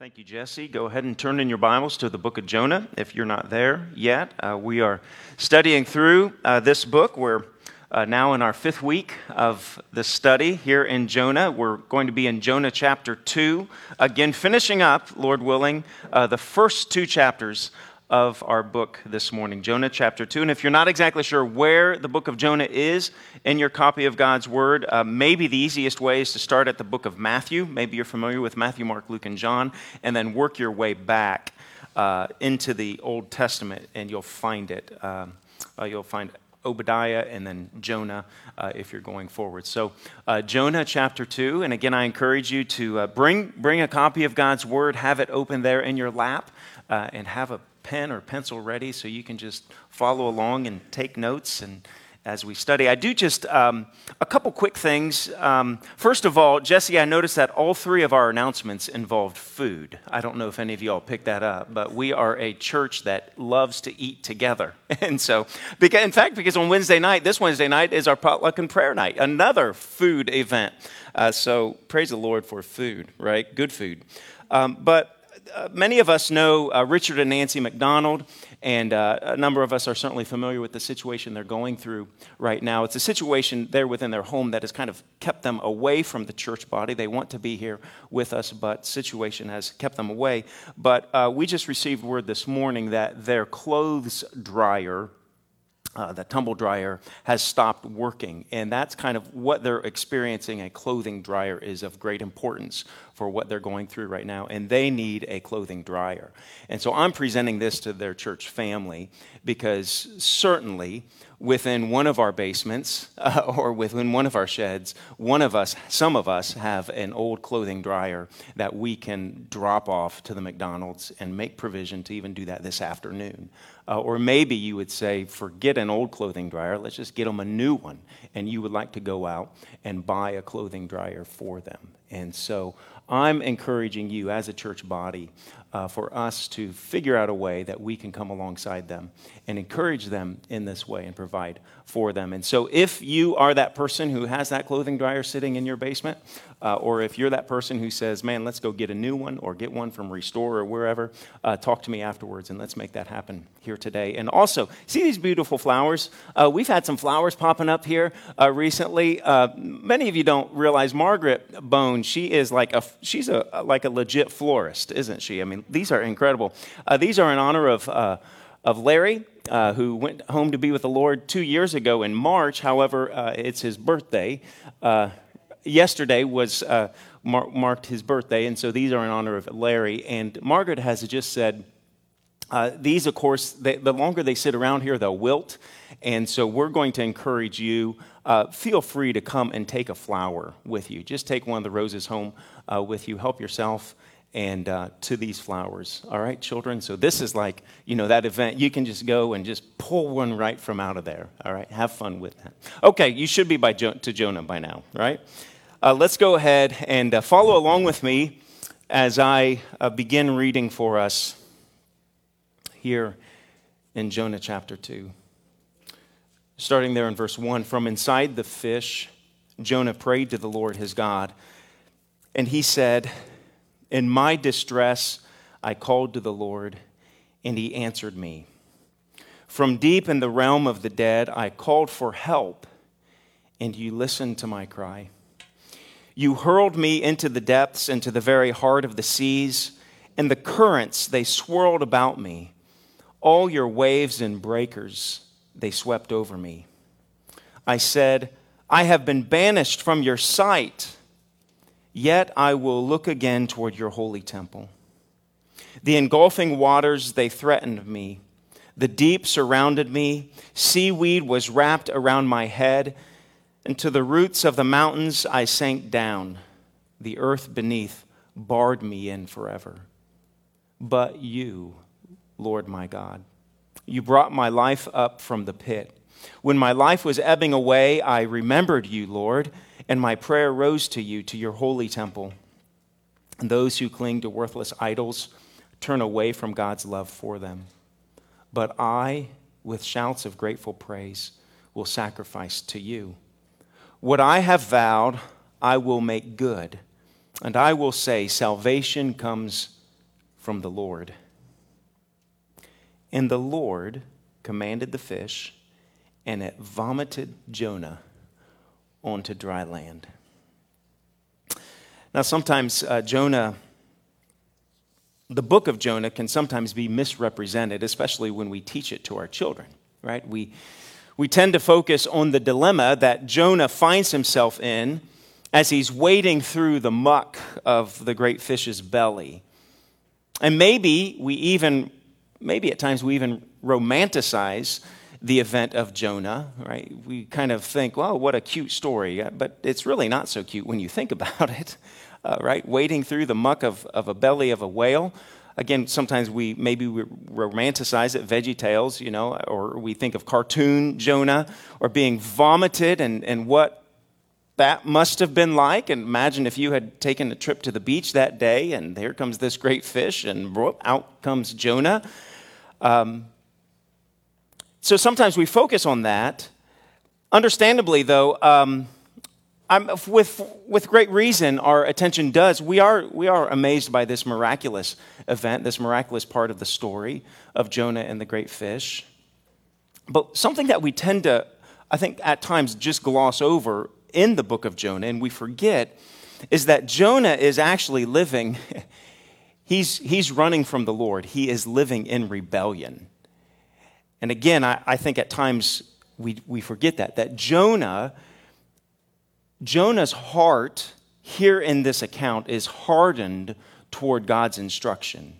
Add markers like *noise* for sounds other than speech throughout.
Thank you, Jesse. Go ahead and turn in your Bibles to the book of Jonah if you're not there yet. Uh, we are studying through uh, this book. We're uh, now in our fifth week of the study here in Jonah. We're going to be in Jonah chapter 2. Again, finishing up, Lord willing, uh, the first two chapters of our book this morning, Jonah chapter 2. And if you're not exactly sure where the book of Jonah is in your copy of God's Word, uh, maybe the easiest way is to start at the book of Matthew. Maybe you're familiar with Matthew, Mark, Luke, and John, and then work your way back uh, into the Old Testament, and you'll find it. Um, uh, you'll find Obadiah and then Jonah uh, if you're going forward. So, uh, Jonah chapter 2, and again, I encourage you to uh, bring, bring a copy of God's Word, have it open there in your lap, uh, and have a pen or pencil ready so you can just follow along and take notes and as we study. I do just um, a couple quick things. Um, first of all, Jesse, I noticed that all three of our announcements involved food. I don't know if any of you all picked that up, but we are a church that loves to eat together. *laughs* And so, because, in fact, because on Wednesday night, this Wednesday night is our potluck and prayer night, another food event. Uh, so praise the Lord for food, right? Good food. Um, but uh, many of us know uh, Richard and Nancy McDonald, and uh, a number of us are certainly familiar with the situation they're going through right now. It's a situation there within their home that has kind of kept them away from the church body. They want to be here with us, but situation has kept them away. But uh, we just received word this morning that their clothes dryer uh, the tumble dryer has stopped working. And that's kind of what they're experiencing. A clothing dryer is of great importance for what they're going through right now. And they need a clothing dryer. And so I'm presenting this to their church family because certainly within one of our basements uh, *laughs* or within one of our sheds, one of us, some of us, have an old clothing dryer that we can drop off to the McDonald's and make provision to even do that this afternoon. Uh, or maybe you would say, forget an old clothing dryer, let's just get them a new one. And you would like to go out and buy a clothing dryer for them. And so I'm encouraging you as a church body uh, for us to figure out a way that we can come alongside them and encourage them in this way and provide for them. And so, if you are that person who has that clothing dryer sitting in your basement, uh, or if you're that person who says, man, let's go get a new one or get one from Restore or wherever, uh, talk to me afterwards and let's make that happen here today. And also, see these beautiful flowers? Uh, we've had some flowers popping up here uh, recently. Uh, many of you don't realize Margaret Bone, she is like a, she's a, like a legit florist, isn't she? I mean, these are incredible. Uh, these are in honor of, of Larry. Uh, who went home to be with the Lord two years ago in March. However, uh, it's his birthday. Uh, yesterday was uh, mar- marked his birthday, and so these are in honor of Larry. And Margaret has just said, uh, these, of course, they, the longer they sit around here, they'll wilt. And so we're going to encourage you. Uh, feel free to come and take a flower with you. Just take one of the roses home with you. Help yourself and uh, to these flowers. All right, children? So this is like, you know, that event. You can just go and just pull one right from out of there. All right, have fun with that. Okay, you should be by jo- to Jonah by now, right? Uh, let's go ahead and uh, follow along with me as I uh, begin reading for us here in Jonah chapter 2. Starting there in verse 1 From inside the fish, Jonah prayed to the Lord his God, and he said, In my distress, I called to the Lord, and he answered me. From deep in the realm of the dead, I called for help, and you listened to my cry. You hurled me into the depths, into the very heart of the seas, and the currents, they swirled about me. All your waves and breakers, they swept over me. I said, I have been banished from your sight, yet I will look again toward your holy temple. The engulfing waters, they threatened me. The deep surrounded me. Seaweed was wrapped around my head and to the roots of the mountains I sank down. The earth beneath barred me in forever. But you, Lord my God, you brought my life up from the pit. When my life was ebbing away, I remembered you, Lord, and my prayer rose to you, to your holy temple. And those who cling to worthless idols turn away from God's love for them. But I, with shouts of grateful praise, will sacrifice to you. What I have vowed, I will make good. And I will say, Salvation comes from the Lord. And the Lord commanded the fish, and it vomited Jonah onto dry land. Now, sometimes uh, Jonah, the book of Jonah, can sometimes be misrepresented, especially when we teach it to our children, right? We, we tend to focus on the dilemma that Jonah finds himself in as he's wading through the muck of the great fish's belly. And maybe we even, maybe at times we even romanticize the event of Jonah, right? We kind of think, well, what a cute story, but it's really not so cute when you think *laughs* about it, uh, right? Wading through the muck of, of a belly of a whale. Again, sometimes we maybe we romanticize it, Veggie Tales, you know, or we think of cartoon Jonah or being vomited and, and what that must have been like. And imagine if you had taken a trip to the beach that day, and here comes this great fish, and out comes Jonah. Um, so sometimes we focus on that. Understandably, though, um, with, with great reason, our attention does. We are, we are amazed by this miraculous event, this miraculous part of the story of Jonah and the great fish. But something that we tend to, I think, at times just gloss over in the book of Jonah and we forget is that Jonah is actually living, *laughs* he's, he's running from the Lord. He is living in rebellion. And again, I, I think at times we, we forget that, that Jonah, Jonah's heart here in this account is hardened toward God's instruction.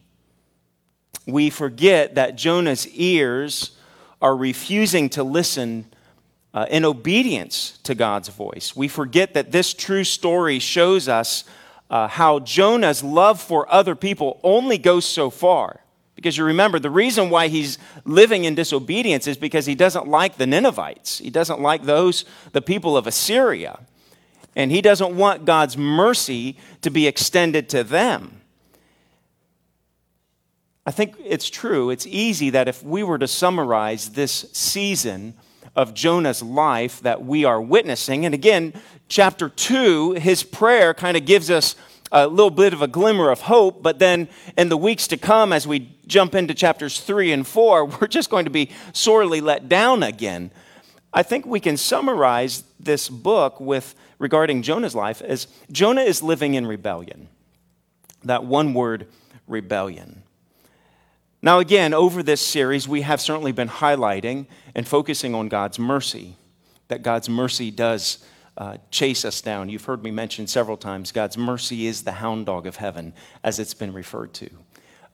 We forget that Jonah's ears are refusing to listen uh, in obedience to God's voice. We forget that this true story shows us uh, how Jonah's love for other people only goes so far. Because you remember, the reason why he's living in disobedience is because he doesn't like the Ninevites. He doesn't like those, the people of Assyria. And he doesn't want God's mercy to be extended to them. I think it's true. It's easy that if we were to summarize this season of Jonah's life that we are witnessing. And again, chapter 2, his prayer kind of gives us a little bit of a glimmer of hope, but then in the weeks to come, as we jump into chapters 3 and 4, *laughs* we're just going to be sorely let down again. I think we can summarize this book with regarding Jonah's life as Jonah is living in rebellion. That one word, rebellion. Now, again, over this series, we have certainly been highlighting and focusing on God's mercy, that God's mercy does uh, chase us down. You've heard me mention several times God's mercy is the hound dog of heaven, as it's been referred to,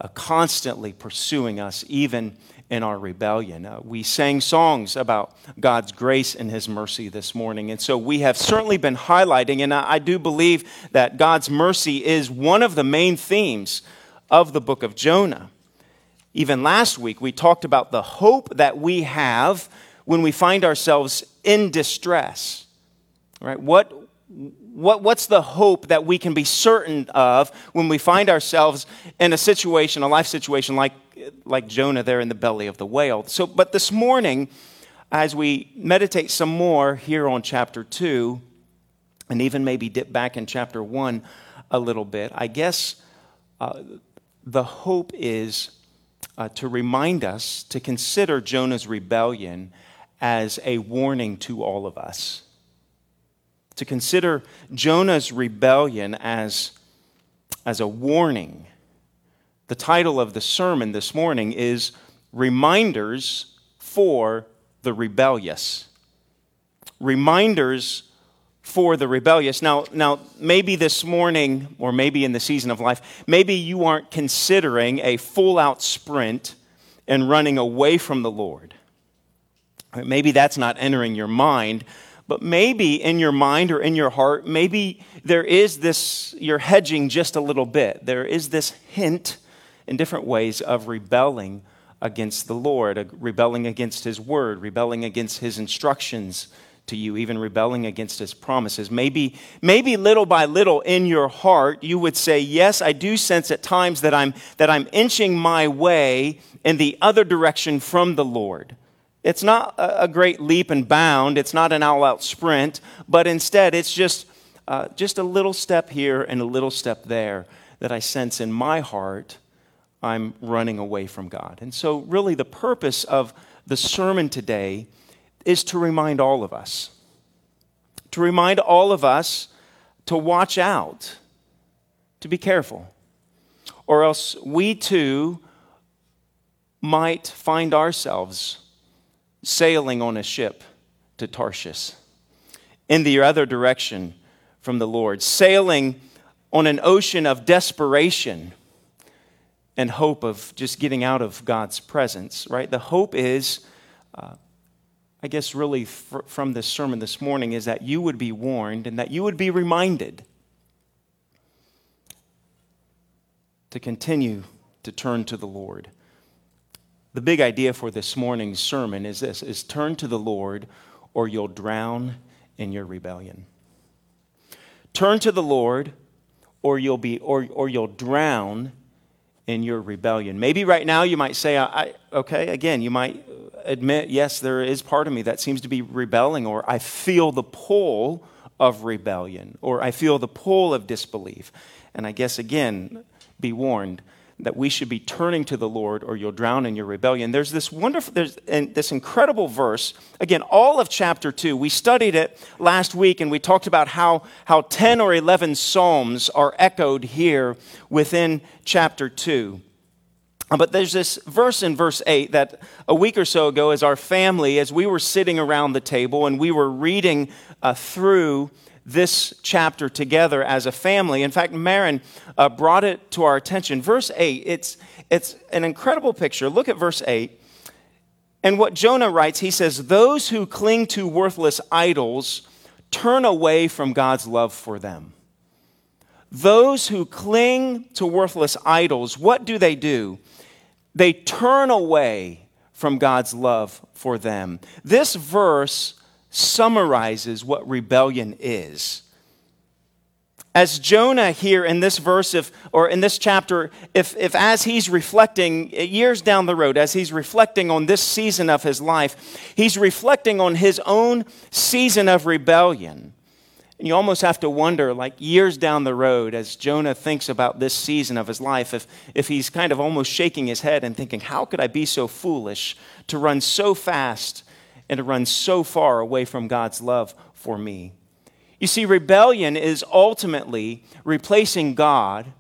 uh, constantly pursuing us, even in our rebellion. Uh, we sang songs about God's grace and His mercy this morning. And so we have certainly been highlighting, and I, I do believe that God's mercy is one of the main themes of the book of Jonah. Even last week, we talked about the hope that we have when we find ourselves in distress. Right? What, what, what's the hope that we can be certain of when we find ourselves in a situation, a life situation like, like Jonah there in the belly of the whale? So, but this morning, as we meditate some more here on chapter 2, and even maybe dip back in chapter 1 a little bit, I guess uh, the hope is uh, to remind us to consider Jonah's rebellion as a warning to all of us. To consider Jonah's rebellion as, as a warning. The title of the sermon this morning is Reminders for the Rebellious. Reminders for the rebellious. Now, now, maybe this morning, or maybe in the season of life, maybe you aren't considering a full out sprint and running away from the Lord. Maybe that's not entering your mind, but maybe in your mind or in your heart, maybe there is this, you're hedging just a little bit. There is this hint in different ways of rebelling against the Lord, rebelling against His word, rebelling against His instructions to you, even rebelling against his promises. Maybe, maybe little by little in your heart, you would say, Yes, I do sense at times that I'm, that I'm inching my way in the other direction from the Lord. It's not a great leap and bound, it's not an all out sprint, but instead it's just, uh, just a little step here and a little step there that I sense in my heart I'm running away from God. And so, really, the purpose of the sermon today is to remind all of us, to remind all of us to watch out, to be careful, or else we too might find ourselves sailing on a ship to Tarshish in the other direction from the Lord, sailing on an ocean of desperation and hope of just getting out of God's presence, right? The hope is, uh, I guess, really fr- from this sermon this morning, is that you would be warned and that you would be reminded to continue to turn to the Lord. The big idea for this morning's sermon is this is turn to the Lord or you'll drown in your rebellion. Turn to the Lord or you'll be or, or you'll drown in your rebellion. Maybe right now you might say, I, I, okay, again, you might admit, yes, there is part of me that seems to be rebelling, or I feel the pull of rebellion, or I feel the pull of disbelief. And I guess, again, be warned that we should be turning to the Lord or you'll drown in your rebellion. There's this wonderful, there's this incredible verse. Again, all of chapter 2. We studied it last week and we talked about how, how 10 or 11 Psalms are echoed here within chapter 2. Uh, but there's this verse in verse 8 that a week or so ago, as our family, as we were sitting around the table and we were reading uh, through this chapter together as a family. In fact, Marin uh, brought it to our attention. Verse 8, it's, it's an incredible picture. Look at verse 8. And what Jonah writes, he says, Those who cling to worthless idols turn away from God's love for them. Those who cling to worthless idols, what do they do? They turn away from God's love for them. This verse summarizes what rebellion is. As Jonah here in this verse, if, or in this chapter, if, if as he's reflecting years down the road, as he's reflecting on this season of his life, he's reflecting on his own season of rebellion. And you almost have to wonder, like years down the road, as Jonah thinks about this season of his life, if, if he's kind of almost shaking his head and thinking, How could I be so foolish to run so fast and to run so far away from God's love for me. You see, rebellion is ultimately replacing God,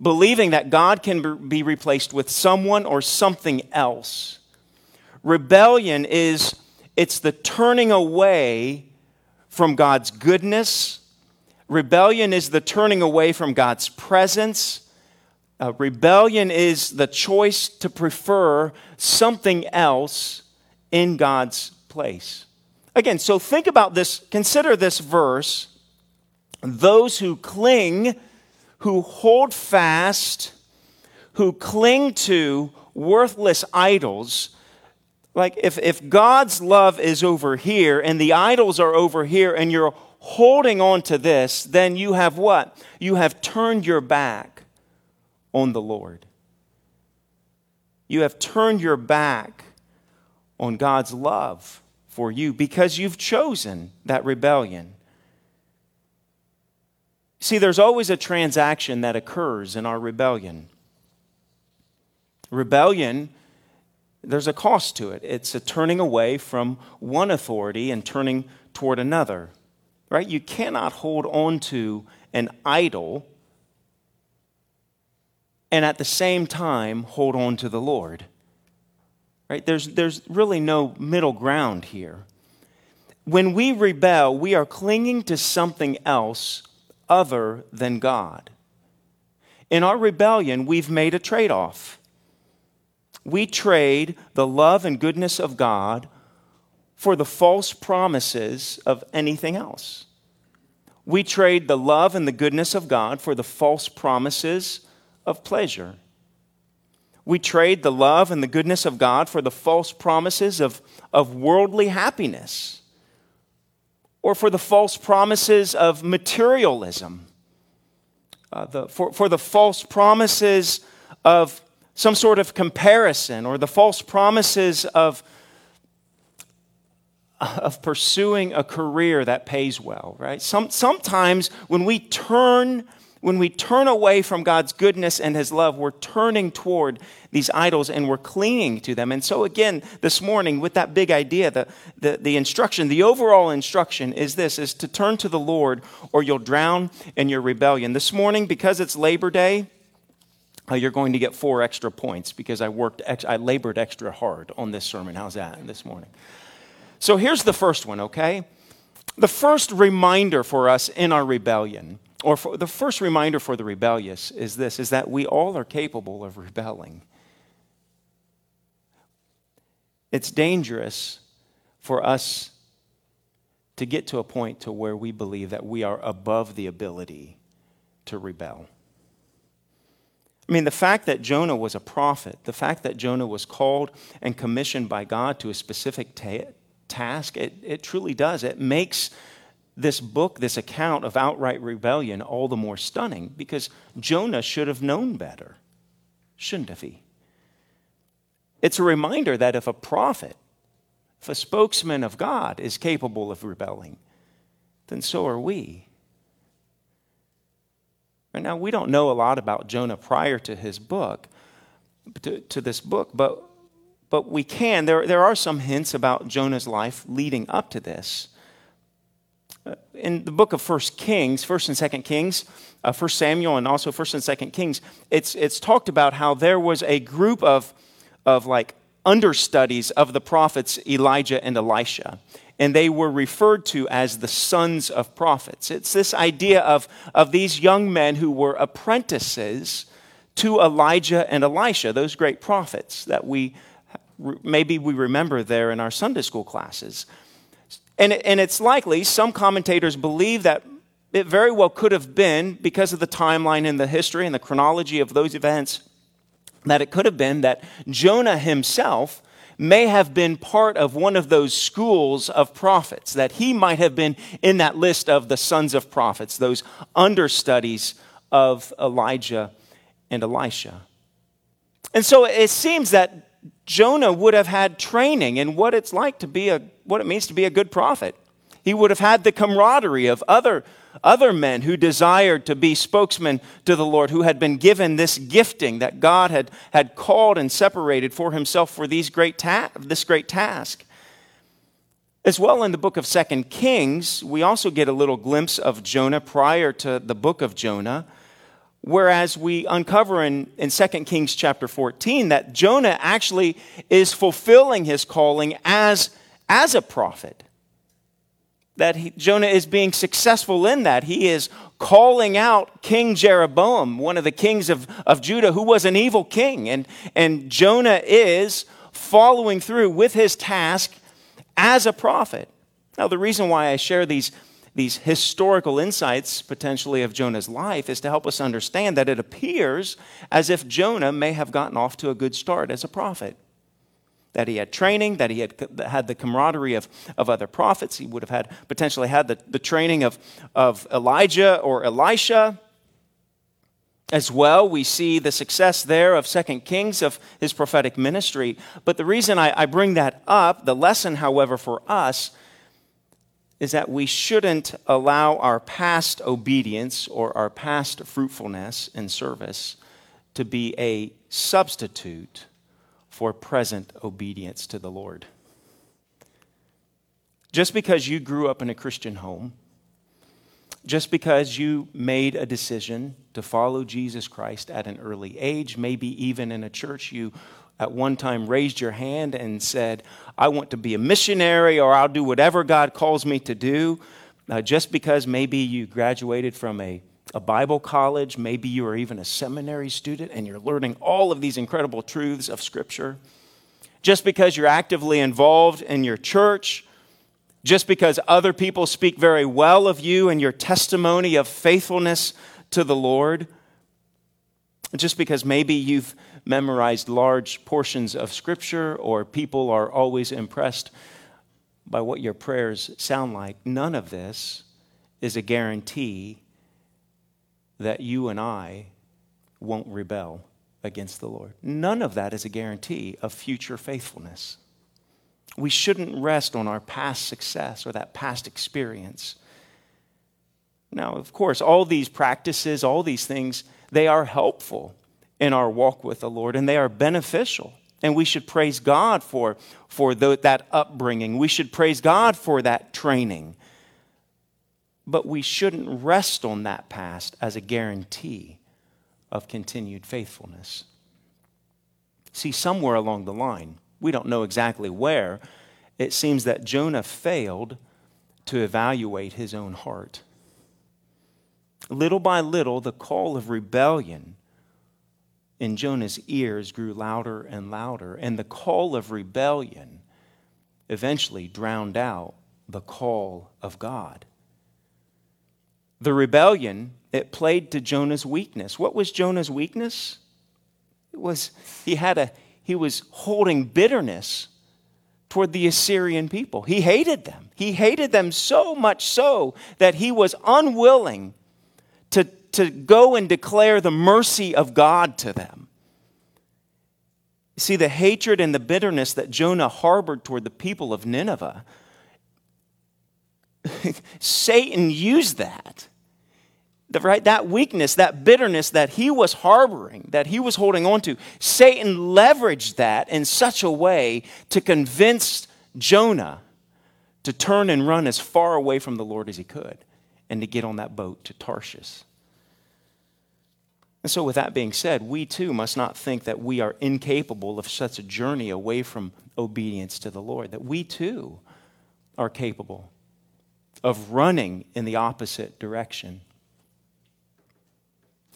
believing that God can be replaced with someone or something else. Rebellion is it's the turning away from God's goodness. Rebellion is the turning away from God's presence. Uh, rebellion is the choice to prefer something else in God's place. Again, so think about this, consider this verse. Those who cling, who hold fast, who cling to worthless idols, like if, if God's love is over here and the idols are over here and you're holding on to this, then you have what? You have turned your back on the Lord. You have turned your back on God's love for you because you've chosen that rebellion. See, there's always a transaction that occurs in our rebellion. Rebellion, there's a cost to it. It's a turning away from one authority and turning toward another. Right? You cannot hold on to an idol and at the same time hold on to the Lord. Right? There's, there's really no middle ground here. When we rebel, we are clinging to something else other than God. In our rebellion, we've made a trade off. We trade the love and goodness of God for the false promises of anything else. We trade the love and the goodness of God for the false promises of pleasure. We trade the love and the goodness of God for the false promises of, of worldly happiness or for the false promises of materialism, uh, the, for, for the false promises of some sort of comparison or the false promises of, of pursuing a career that pays well, right? Some, sometimes when we turn when we turn away from God's goodness and His love, we're turning toward these idols and we're clinging to them. And so, again, this morning, with that big idea, the, the, the instruction, the overall instruction is this is to turn to the Lord or you'll drown in your rebellion. This morning, because it's Labor Day, uh, you're going to get four extra points because I worked, ex- I labored extra hard on this sermon. How's that this morning? So here's the first one, okay? The first reminder for us in our rebellion or the first reminder for the rebellious is this is that we all are capable of rebelling it's dangerous for us to get to a point to where we believe that we are above the ability to rebel I mean, the fact that Jonah was a prophet, the fact that Jonah was called and commissioned by God to a specific ta- task, it, it truly does. It makes this book, this account of outright rebellion, all the more stunning because Jonah should have known better, shouldn't have he? It's a reminder that if a prophet, if a spokesman of God is capable of rebelling, then so are we. And now, we don't know a lot about Jonah prior to his book, to, to this book, but, but we can. There, there are some hints about Jonah's life leading up to this in the book of First Kings, First and Second Kings, uh, First Samuel, and also First and Second Kings, it's it's talked about how there was a group of of like understudies of the prophets Elijah and Elisha, and they were referred to as the sons of prophets. It's this idea of of these young men who were apprentices to Elijah and Elisha, those great prophets that we maybe we remember there in our Sunday school classes. And, and it's likely, some commentators believe that it very well could have been, because of the timeline and the history and the chronology of those events, that it could have been that Jonah himself may have been part of one of those schools of prophets, that he might have been in that list of the sons of prophets, those understudies of Elijah and Elisha. And so it seems that Jonah would have had training in what it's like to be a what it means to be a good prophet. He would have had the camaraderie of other other men who desired to be spokesmen to the Lord, who had been given this gifting that God had, had called and separated for himself for these great ta- this great task. As well, in the book of Second Kings, we also get a little glimpse of Jonah prior to the book of Jonah. Whereas we uncover in, in 2 Kings chapter 14 that Jonah actually is fulfilling his calling as, as a prophet. That he, Jonah is being successful in that. He is calling out King Jeroboam, one of the kings of, of Judah, who was an evil king. And, and Jonah is following through with his task as a prophet. Now, the reason why I share these these historical insights potentially of Jonah's life is to help us understand that it appears as if Jonah may have gotten off to a good start as a prophet. That he had training, that he had had the camaraderie of, of other prophets. He would have had potentially had the, the training of, of Elijah or Elisha. As well, we see the success there of Second Kings of his prophetic ministry. But the reason I, I bring that up, the lesson, however, for us is that we shouldn't allow our past obedience or our past fruitfulness in service to be a substitute for present obedience to the Lord. Just because you grew up in a Christian home, just because you made a decision to follow Jesus Christ at an early age, maybe even in a church you at one time raised your hand and said, I want to be a missionary or I'll do whatever God calls me to do, uh, just because maybe you graduated from a, a Bible college, maybe you are even a seminary student and you're learning all of these incredible truths of Scripture, just because you're actively involved in your church, just because other people speak very well of you and your testimony of faithfulness to the Lord, just because maybe you've memorized large portions of Scripture or people are always impressed by what your prayers sound like. None of this is a guarantee that you and I won't rebel against the Lord. None of that is a guarantee of future faithfulness. We shouldn't rest on our past success or that past experience Now, of course, all these practices, all these things, they are helpful in our walk with the Lord and they are beneficial. And we should praise God for, for the, that upbringing. We should praise God for that training. But we shouldn't rest on that past as a guarantee of continued faithfulness. See, somewhere along the line, we don't know exactly where, it seems that Jonah failed to evaluate his own heart. Little by little, the call of rebellion in Jonah's ears grew louder and louder, and the call of rebellion eventually drowned out the call of God. The rebellion, it played to Jonah's weakness. What was Jonah's weakness? It was he had a he was holding bitterness toward the Assyrian people. He hated them. He hated them so much so that he was unwilling to, to go and declare the mercy of God to them. See, the hatred and the bitterness that Jonah harbored toward the people of Nineveh, *laughs* Satan used that right, that weakness, that bitterness that he was harboring, that he was holding on to, Satan leveraged that in such a way to convince Jonah to turn and run as far away from the Lord as he could and to get on that boat to Tarshish. And so, with that being said, we too must not think that we are incapable of such a journey away from obedience to the Lord, that we too are capable of running in the opposite direction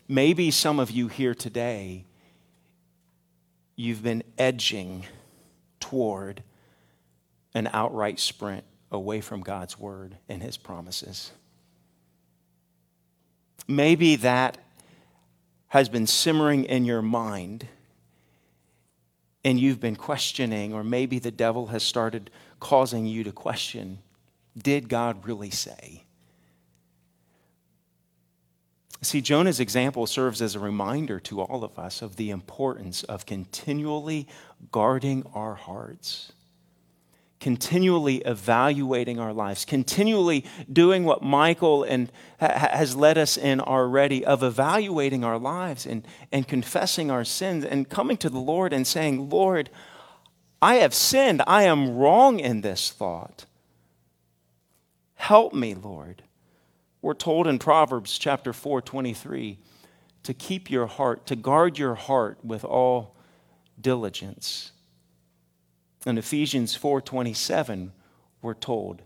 Maybe some of you here today, you've been edging toward an outright sprint away from God's word and his promises. Maybe that has been simmering in your mind and you've been questioning, or maybe the devil has started causing you to question did God really say? See, Jonah's example serves as a reminder to all of us of the importance of continually guarding our hearts, continually evaluating our lives, continually doing what Michael and, ha, has led us in already of evaluating our lives and, and confessing our sins and coming to the Lord and saying, Lord, I have sinned. I am wrong in this thought. Help me, Lord. We're told in Proverbs chapter 4, 23, to keep your heart, to guard your heart with all diligence. In Ephesians 4:27, we're told,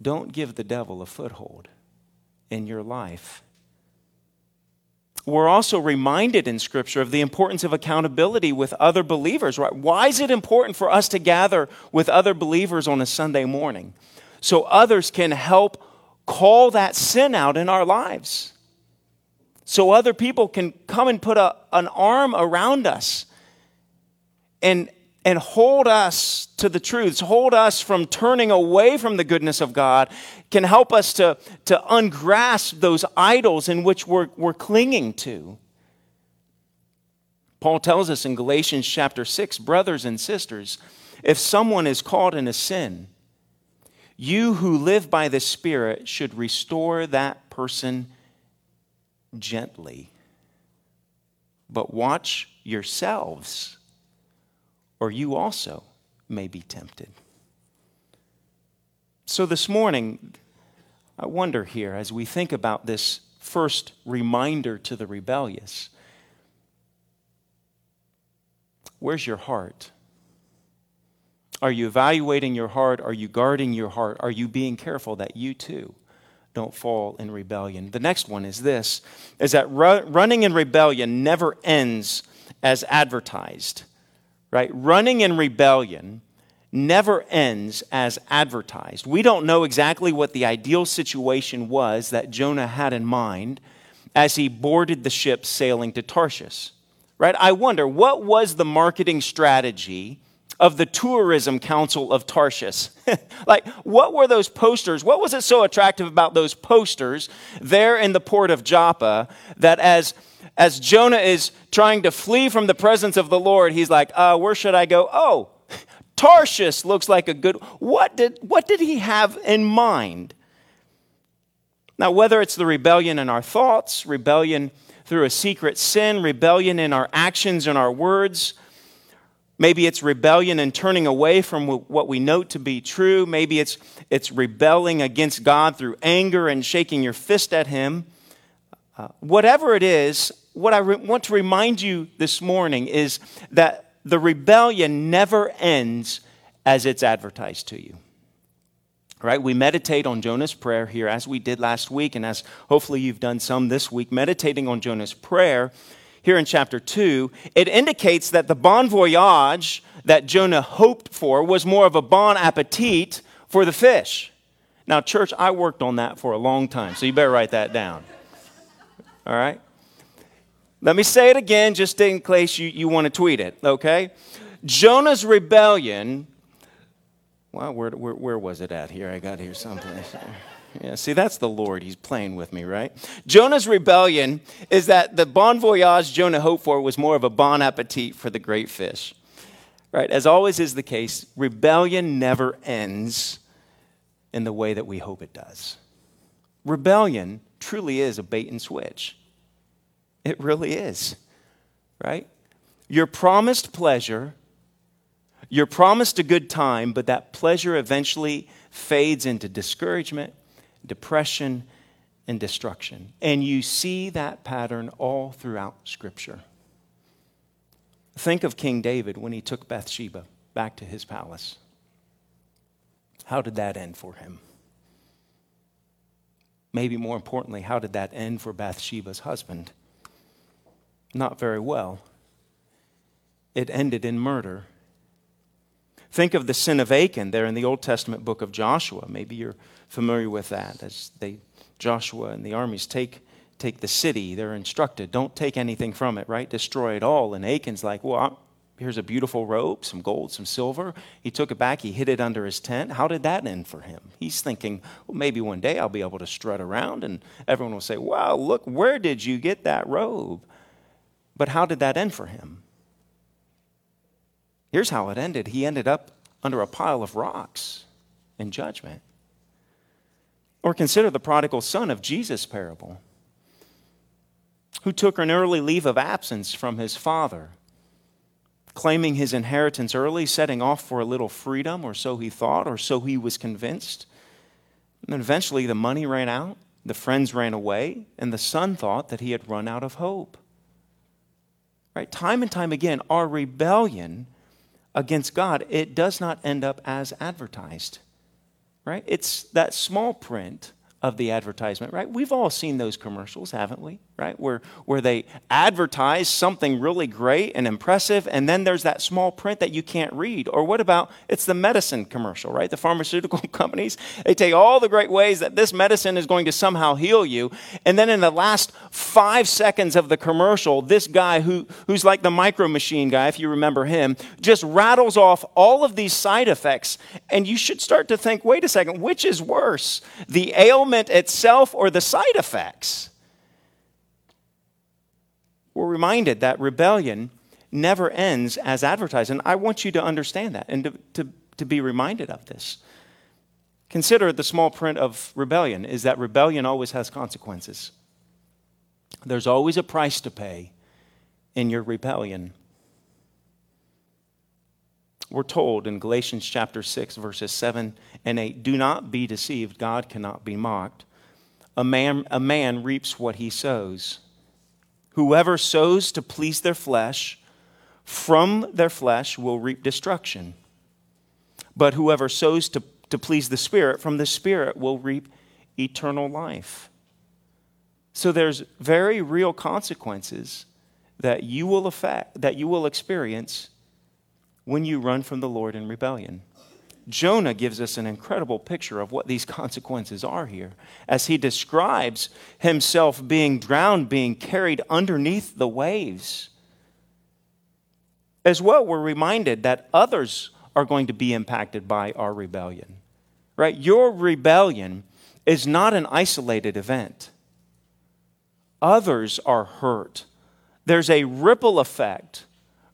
don't give the devil a foothold in your life. We're also reminded in Scripture of the importance of accountability with other believers, right? Why is it important for us to gather with other believers on a Sunday morning? So others can help call that sin out in our lives so other people can come and put a, an arm around us and, and hold us to the truths, hold us from turning away from the goodness of God, can help us to, to ungrasp those idols in which we're, we're clinging to. Paul tells us in Galatians chapter 6 brothers and sisters, if someone is caught in a sin, you who live by the Spirit should restore that person gently. But watch yourselves, or you also may be tempted. So, this morning, I wonder here as we think about this first reminder to the rebellious where's your heart? Are you evaluating your heart? Are you guarding your heart? Are you being careful that you too don't fall in rebellion? The next one is this is that ru- running in rebellion never ends as advertised. Right? Running in rebellion never ends as advertised. We don't know exactly what the ideal situation was that Jonah had in mind as he boarded the ship sailing to Tarshish. Right? I wonder what was the marketing strategy of the Tourism Council of Tarshish. *laughs* like, what were those posters? What was it so attractive about those posters there in the port of Joppa that as as Jonah is trying to flee from the presence of the Lord, he's like, uh, where should I go? Oh, Tarshish looks like a good. What did what did he have in mind? Now, whether it's the rebellion in our thoughts, rebellion through a secret sin, rebellion in our actions and our words, maybe it's rebellion and turning away from what we note to be true, maybe it's, it's rebelling against God through anger and shaking your fist at Him. Uh, whatever it is, what I re- want to remind you this morning is that the rebellion never ends as it's advertised to you right? We meditate on Jonah's prayer here as we did last week, and as hopefully you've done some this week, meditating on Jonah's prayer here in chapter 2. It indicates that the bon voyage that Jonah hoped for was more of a bon appetit for the fish. Now, church, I worked on that for a long time, so you better write that down. All right? Let me say it again just in case you, you want to tweet it, okay? Jonah's rebellion well, where, where, where was it at here? I got here someplace. Yeah, see, that's the Lord. He's playing with me, right? Jonah's rebellion is that the bon voyage Jonah hoped for was more of a bon appetit for the great fish. Right? As always is the case, rebellion never ends in the way that we hope it does. Rebellion truly is a bait and switch. It really is, right? Your promised pleasure you're promised a good time, but that pleasure eventually fades into discouragement, depression, and destruction. And you see that pattern all throughout Scripture. Think of King David when he took Bathsheba back to his palace. How did that end for him? Maybe more importantly, how did that end for Bathsheba's husband? Not very well. It ended in murder Think of the sin of Achan there in the Old Testament book of Joshua. Maybe you're familiar with that. As they, Joshua and the armies take, take the city, they're instructed, don't take anything from it, right? Destroy it all. And Achan's like, well, here's a beautiful robe, some gold, some silver. He took it back, he hid it under his tent. How did that end for him? He's thinking, well, maybe one day I'll be able to strut around and everyone will say, wow, look, where did you get that robe? But how did that end for him? Here's how it ended he ended up under a pile of rocks in judgment. Or consider the prodigal son of Jesus' parable, who took an early leave of absence from his father, claiming his inheritance early, setting off for a little freedom, or so he thought, or so he was convinced. And eventually the money ran out, the friends ran away, and the son thought that he had run out of hope. Right? Time and time again, our rebellion against God, it does not end up as advertised. Right? It's that small print of the advertisement, right? We've all seen those commercials, haven't we? Right? Where, where they advertise something really great and impressive, and then there's that small print that you can't read. Or what about it's the medicine commercial, right? The pharmaceutical *laughs* companies, they take all the great ways that this medicine is going to somehow heal you, and then in the last five seconds of the commercial, this guy who, who's like the micro machine guy, if you remember him, just rattles off all of these side effects, and you should start to think wait a second, which is worse? The ailment ailment itself or the side effects. We're reminded that rebellion never ends as advertised. And I want you to understand that and to, to, to be reminded of this. Consider the small print of rebellion is that rebellion always has consequences. There's always a price to pay in your rebellion. We're told in Galatians chapter 6, verses 7 and 8 do not be deceived, God cannot be mocked. A man, a man reaps what he sows. Whoever sows to please their flesh, from their flesh will reap destruction. But whoever sows to, to please the Spirit, from the Spirit will reap eternal life. So there's very real consequences that you will affect, that you will experience when you run from the Lord in rebellion. Jonah gives us an incredible picture of what these *laughs* consequences are here as he describes himself being drowned, being carried underneath the waves. As well, we're reminded that others are going to be impacted by our rebellion. Right? Your rebellion is not an isolated event. Others are hurt. There's a ripple effect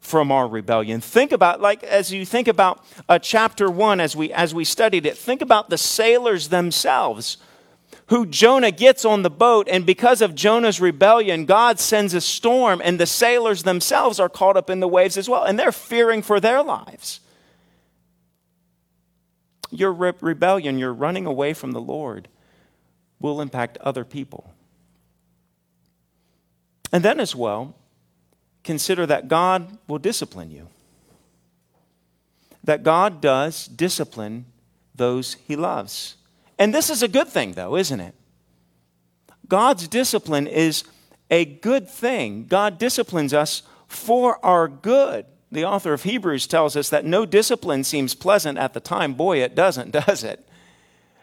from our rebellion. Think about, like, as you think about uh, chapter one, as we, as we studied it, think about the sailors themselves who Jonah gets on the boat, and because of Jonah's rebellion, God sends a storm, and the sailors themselves are caught up in the waves as well, and they're fearing for their lives. Your re- rebellion, your running away from the Lord, will impact other people. And then, as well, consider that God will discipline you. That God does discipline those he loves. And this is a good thing, though, isn't it? God's discipline is a good thing. God disciplines us for our good. The author of Hebrews tells us that no discipline seems pleasant at the time. Boy, it doesn't, *laughs* does it?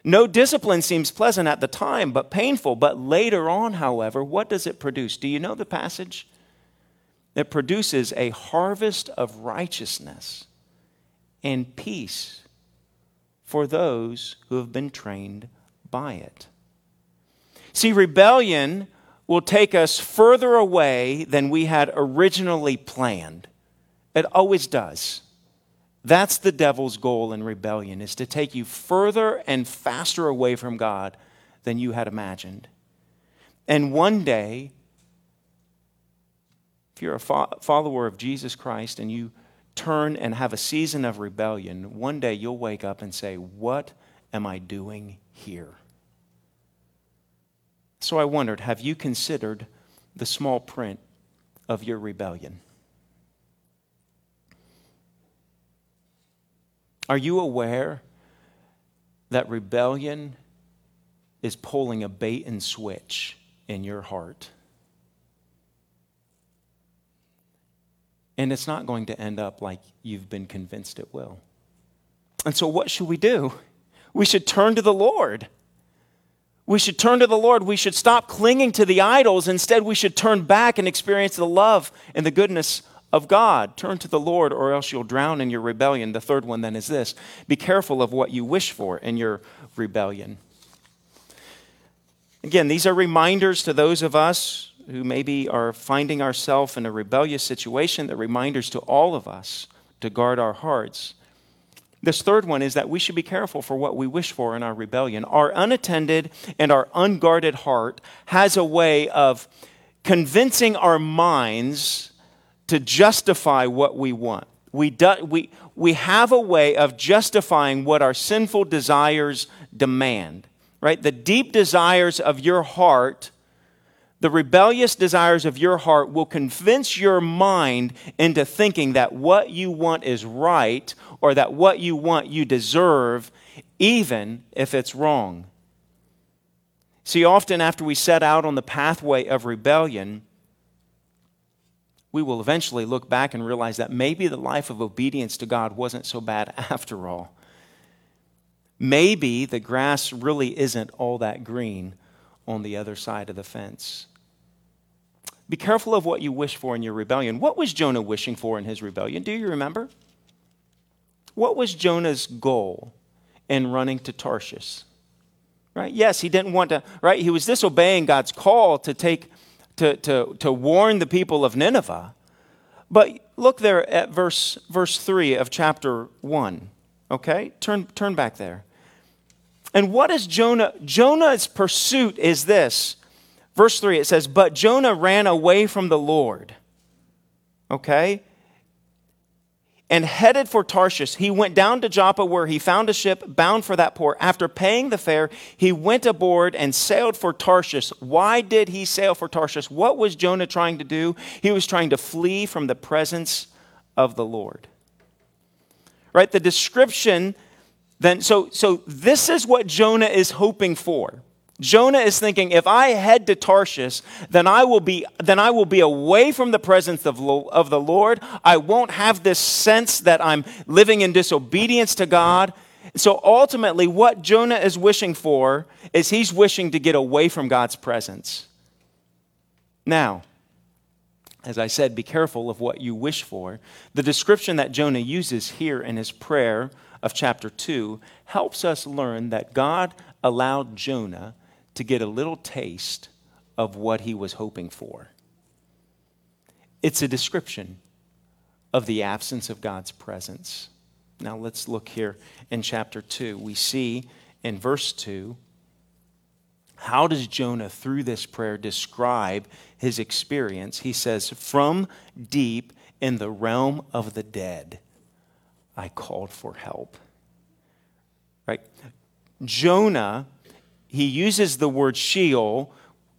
No discipline seems pleasant at the time, but painful. But later on, however, what does it produce? Do you know the passage? It produces a harvest of righteousness and peace for those who have been trained by it. See, rebellion will take us further away than we had originally planned. It always does. That's the devil's goal in rebellion is to take you further and faster away from God than you had imagined. And one day if you're a fo- follower of Jesus Christ and you turn and have a season of rebellion, one day you'll wake up and say, What am I doing here? So I wondered have you considered the small print of your rebellion? Are you aware that rebellion is pulling a bait and switch in your heart? And it's not going to end up like you've been convinced it will. And so, what should we do? We should turn to the Lord. We should turn to the Lord. We should stop clinging to the idols. Instead, we should turn back and experience the love and the goodness of God. Turn to the Lord, or else you'll drown in your rebellion. The third one then is this be careful of what you wish for in your rebellion. Again, these are reminders to those of us who maybe are finding ourselves in a rebellious situation, the reminders to all of us to guard our hearts. This third one is that we should be careful for what we wish for in our rebellion. Our unattended and our unguarded heart has a way of convincing our minds to justify what we want. We, do, we, we have a way of justifying what our sinful desires demand, right? The deep desires of your heart the rebellious desires of your heart will convince your mind into thinking that what you want is right or that what you want you deserve, even if it's wrong. See, often after we set out on the pathway of rebellion, we will eventually look back and realize that maybe the life of obedience to God wasn't so bad *laughs* after all. Maybe the grass really isn't all that green on the other side of the fence. Be careful of what you wish for in your rebellion. What was Jonah wishing for in his rebellion? Do you remember? What was Jonah's goal in running to Tarshish? Right? Yes, he didn't want to, right? He was disobeying God's call to take to, to, to warn the people of Nineveh. But look there at verse verse 3 of chapter 1. Okay? Turn turn back there. And what is Jonah? Jonah's pursuit is this Verse 3, it says, But Jonah ran away from the Lord. Okay? And headed for Tarshish. He went down to Joppa where he found a ship bound for that port. After paying the fare, he went aboard and sailed for Tarshish. Why did he sail for Tarshish? What was Jonah trying to do? He was trying to flee from the presence of the Lord. Right? The description then so so this is what Jonah is hoping for. Jonah is thinking, if I head to Tarshish, then I will be, then I will be away from the presence of, of the Lord. I won't have this sense that I'm living in disobedience to God. So ultimately, what Jonah is wishing for is he's wishing to get away from God's presence. Now, as I said, be careful of what you wish for. The description that Jonah uses here in his prayer of chapter 2 helps us learn that God allowed Jonah to get a little taste of what he was hoping for. It's a description of the absence of God's presence. Now let's look here in chapter 2. We see in verse 2 How does Jonah, through this prayer, describe his experience? He says, From deep in the realm of the dead, I called for help. Right? Jonah, he uses the word Sheol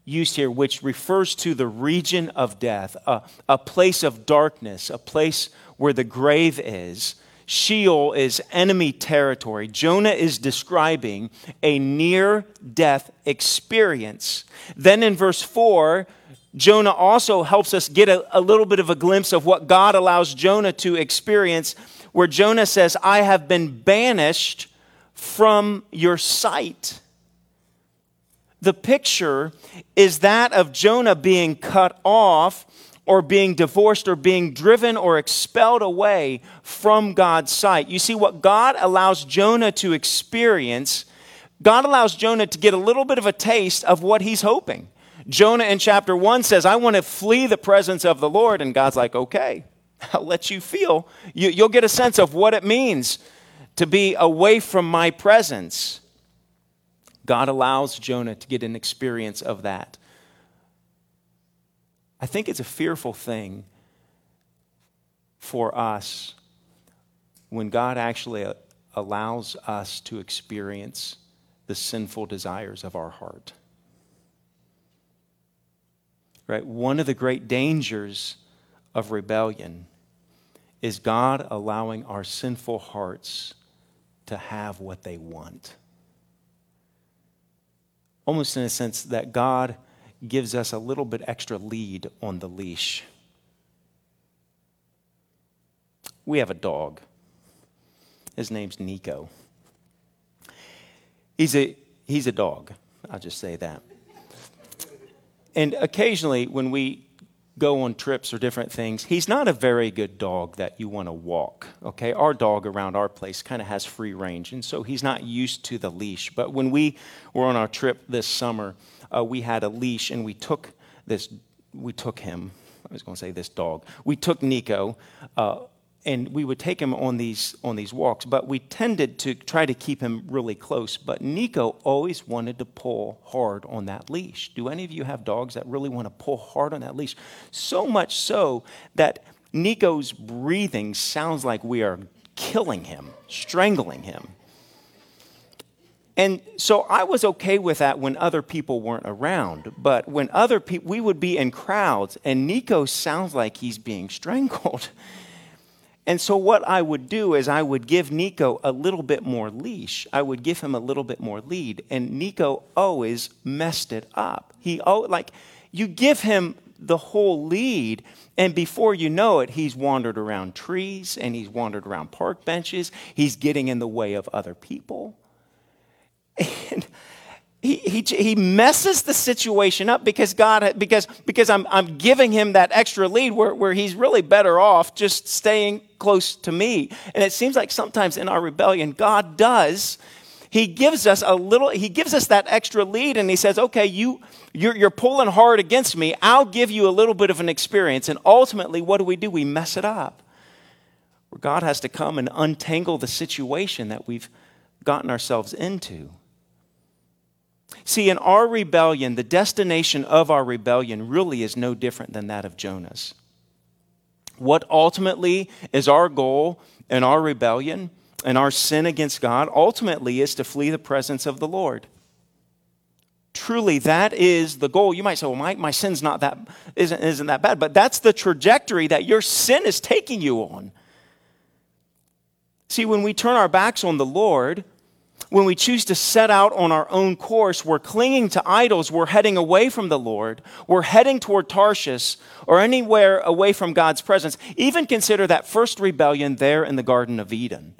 used here, which refers to the region of death, a, a place of darkness, a place where the grave is. Sheol is enemy territory. Jonah is describing a near death experience. Then in verse 4, Jonah also helps us get a, a, little bit of a glimpse of what God allows Jonah to experience, where Jonah says, I have been banished from your sight. The picture is that of Jonah being cut off or being divorced or being driven or expelled away from God's sight. You see, what God allows Jonah to experience, God allows Jonah to get a little bit of a taste of what he's hoping. Jonah in chapter 1 says, I want to flee the presence of the Lord. And God's like, okay, *laughs* I'll let you feel. You, will get a sense of what it means to be away from my presence. God allows Jonah to get an experience of that. I think it's a fearful thing for us when God actually uh, allows us to experience the sinful desires of our heart. Right? One of the great dangers of rebellion is God allowing our sinful hearts to have what they want almost in a sense that God gives us a little bit extra lead on the leash. We have a dog. His name's Nico. He's a, he's a dog. I'll just say that. And occasionally, when we go on trips or different things. He's not a very good dog that you want to walk. Okay, our dog around our place kind of has free range, and so he's not used to the leash. But when we were on our trip this summer, uh, we had a leash, and we took this. We took him. I was going to say this dog. We took Nico. Uh, and we would take him on these on these walks but we tended to try to keep him really close but nico always wanted to pull hard on that leash do any of you have dogs that really want to pull hard on that leash so much so that nico's breathing sounds like we are killing him strangling him and so I was okay with that when other people weren't around. But when other people, we would be in crowds, and Nico sounds like he's being strangled. *laughs* And so, what I would do is, I would give Nico a little bit more leash. I would give him a little bit more lead. And Nico always messed it up. He, oh, like, you give him the whole lead, and before you know it, he's wandered around trees and he's wandered around park benches. He's getting in the way of other people. *laughs* And he, he, he messes the situation up because God because because I'm I'm giving him that extra lead where, where he's really better off just staying close to me. And it seems like sometimes in our rebellion, God does. He gives us a little, he gives us that extra lead and he says, okay, you you're, you're pulling hard against me. I'll give you a little bit of an experience. And ultimately, what do we do? We mess it up. Where God has to come and untangle the situation that we've gotten ourselves into. See, in our rebellion, the destination of our rebellion really is no different than that of Jonah's. What ultimately is our goal in our rebellion and our sin against God ultimately is to flee the presence of the Lord. Truly, that is the goal. You might say, well, my, my sin's not that, isn't, isn't that bad, but that's the trajectory that your sin is taking you on. See, when we turn our backs on the Lord, when we choose to set out on our own course, we're clinging to idols, we're heading away from the Lord, we're heading toward Tarshish or anywhere away from God's presence. Even consider that first rebellion there in the Garden of Eden.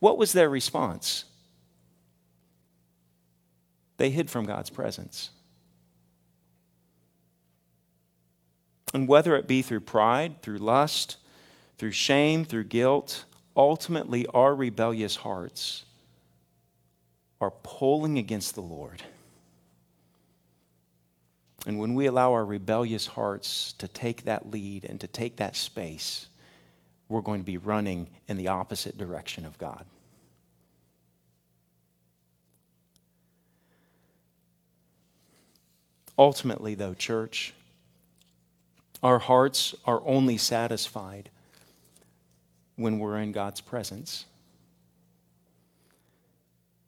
What was their response? They hid from God's presence. And whether it be through pride, through lust, through shame, through guilt, ultimately our rebellious hearts are pulling against the Lord. And when we allow our rebellious hearts to take that lead and to take that space, we're going to be running in the opposite direction of God. Ultimately, though, church, our hearts are only satisfied when we're in God's presence.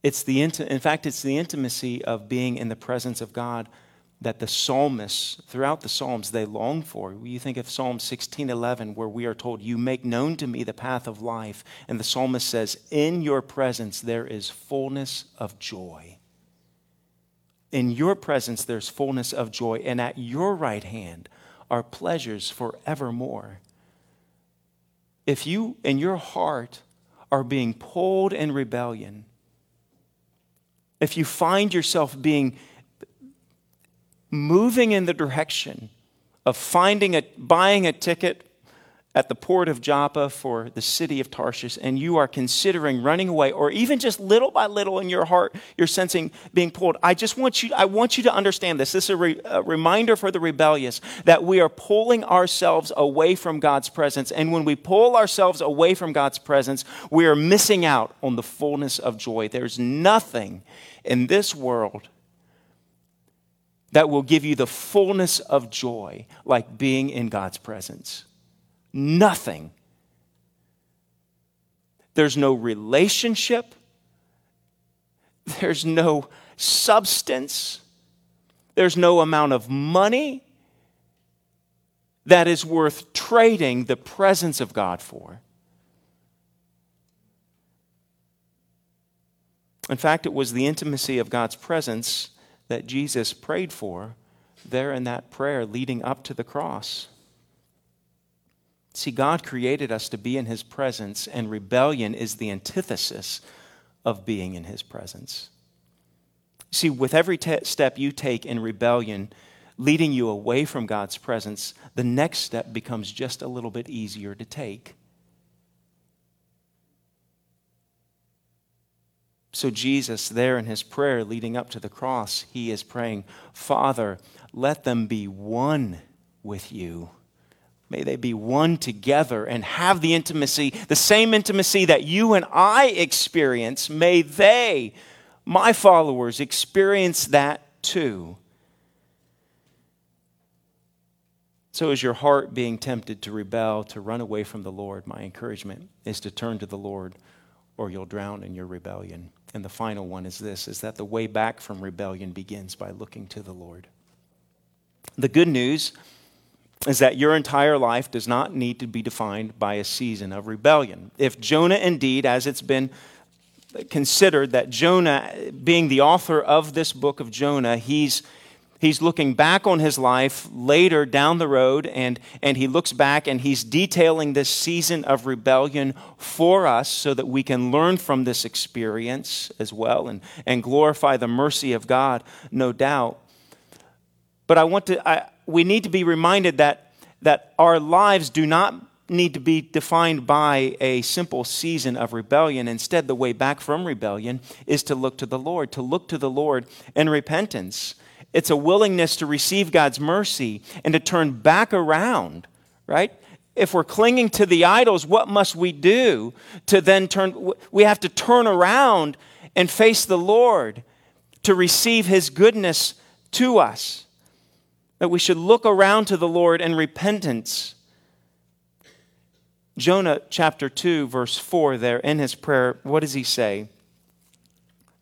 It's the in fact, it's the intimacy of being in the presence of God that the psalmists throughout the psalms they long for. You think of psalm 16:11 where we are told you make known to me the path of life and the psalmist says in your presence there is fullness of joy. In your presence there's fullness of joy and at your right hand are pleasures forevermore. If you in your heart are being pulled in rebellion if you find yourself being moving in the direction of finding a, buying a ticket at the port of Joppa for the city of Tarshish, and you are considering running away, or even just little by little in your heart, you're sensing being pulled. I just want you, I want you to understand this. This is a, re, a reminder for the rebellious that we are pulling ourselves away from God's presence. And when we pull ourselves away from God's presence, we are missing out on the fullness of joy. There's nothing in this world that will give you the fullness of joy like being in God's presence. Nothing. There's no relationship, there's no substance, there's no amount of money that is worth trading the presence of God for. In fact, it was the intimacy of God's presence that Jesus prayed for there in that prayer leading up to the cross. See, God created us to be in His presence, and rebellion is the antithesis of being in His presence. See, with every te- step you take in rebellion, leading you away from God's presence, the next step becomes just a little bit easier to take. So, Jesus, there in his prayer leading up to the cross, he is praying, Father, let them be one with you. May they be one together and have the intimacy, the same intimacy that you and I experience. May they, my followers, experience that too. So, is your heart being tempted to rebel, to run away from the Lord? My encouragement is to turn to the Lord, or you'll drown in your rebellion. And the final one is this is that the way back from rebellion begins by looking to the Lord. The good news is that your entire life does not need to be defined by a season of rebellion. If Jonah indeed, as it's been considered that Jonah, being the author of this book of Jonah, he's he's looking back on his life later down the road and, and he looks back and he's detailing this season of rebellion for us so that we can learn from this experience as well and, and glorify the mercy of god no doubt but i want to I, we need to be reminded that that our lives do not need to be defined by a simple season of rebellion. Instead, the way back from rebellion is to look to the Lord, to look to the Lord in repentance. It's a willingness to receive God's mercy and to turn back around, right? If we're clinging to the idols, what must we do to then turn? We have to turn around and face the Lord to receive His goodness to us. That we should look around to the Lord in repentance. Jonah chapter 2, verse 4, there in his prayer, what does he say?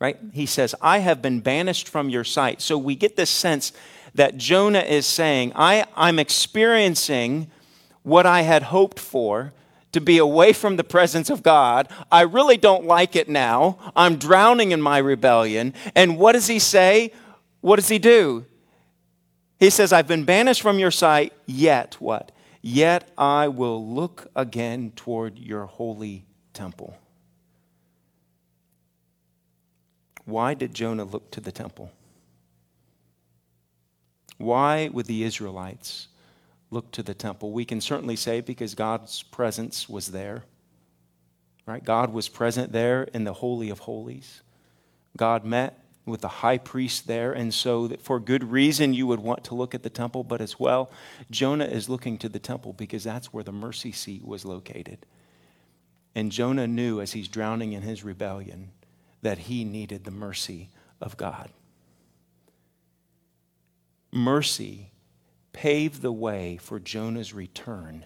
right? He says, I have been banished from your sight. So we get this sense that Jonah is saying, I, I'm experiencing what I had hoped for to be away from the presence of God. I really don't like it now. I'm drowning in my rebellion. And what does he say? What does he do? He says, I've been banished from your sight, yet what? Yet I will look again toward your holy temple. Why did Jonah look to the temple? Why would the Israelites look to the temple? We can certainly say because God's presence was there. Right? God was present there in the Holy of Holies. God met with the high priest there, and so for good reason you would want to look at the temple, but as well, Jonah is looking to the temple because that's where the mercy seat was located. And Jonah knew as he's drowning in his rebellion that he needed the mercy of God. mercy paved the way for Jonah's return,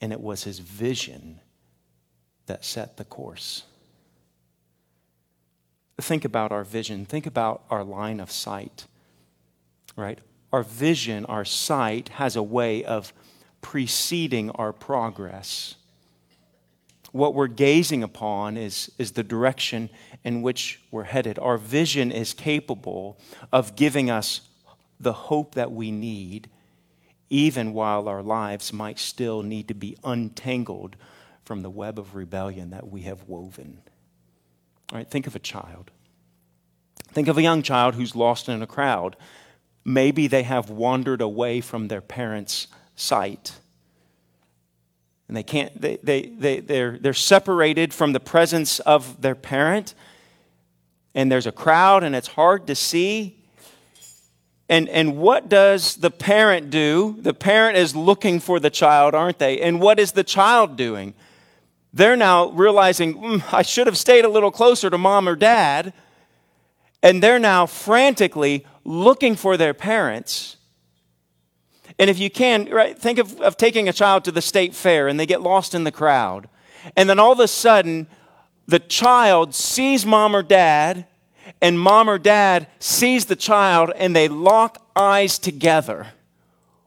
and it was his vision that set the course. Think about our vision, think about our line of sight, right? Our vision, our sight, has a way of preceding our progress. What we're gazing upon is, is the direction in which we're headed. Our vision is capable of giving us the hope that we need, even while our lives might still need to be untangled from the web of rebellion that we have woven. Think of a child. Think of a young child who's lost in a crowd. Maybe they have wandered away from their parents' sight. And they can't, they, they, they, they're, they're separated from the presence of their parent. And there's a crowd, and it's hard to see. And, and what does the parent do? The parent is looking for the child, aren't they? And what is the child doing? They're now realizing, mm, I should have stayed a little closer to mom or dad. And they're now frantically looking for their parents. And if you can, right, think of, of taking a child to the state fair and they get lost in the crowd. And then all of a sudden, the child sees mom or dad and mom or dad sees the child and they lock eyes together,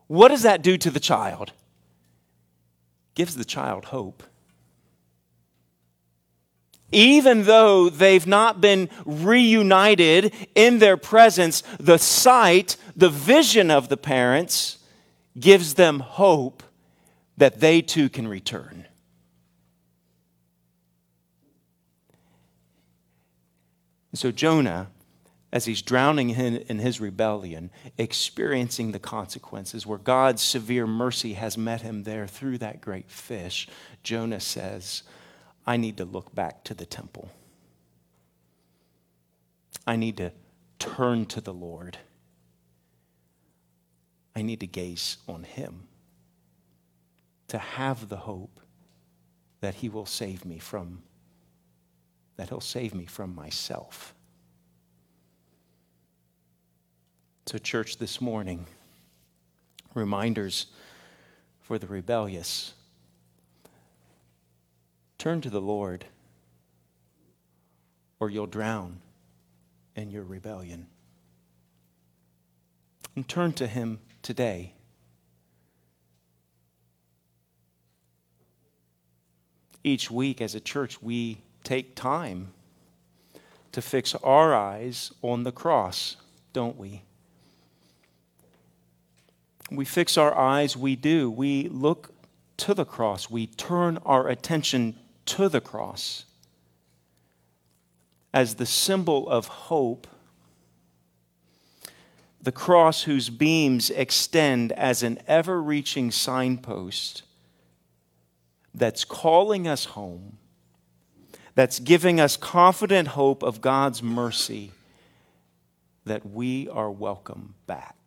what does that do to the child? Gives the child hope. Even though they've not been reunited in their presence, the sight, the vision of the parents gives them hope that they too can return. And so Jonah, as he's drowning in, in, his rebellion, experiencing the consequences, where God's severe mercy has met him there through that great fish, Jonah says, I need to look back to the temple. I need to turn to the Lord. I need to gaze on Him to have the hope that He will save me from that He'll save me from myself. So, church, this morning, reminders for the rebellious. Turn to the Lord, or you'll drown in your rebellion. And turn to Him today. Each week, as a church, we take time to fix our eyes on the cross, don't we? We fix our eyes, we do. We look to the cross, we turn our attention to the cross as the symbol of hope. The cross, whose beams extend as an ever reaching signpost that's calling us home that's giving us confident hope of God's mercy that we are welcome back.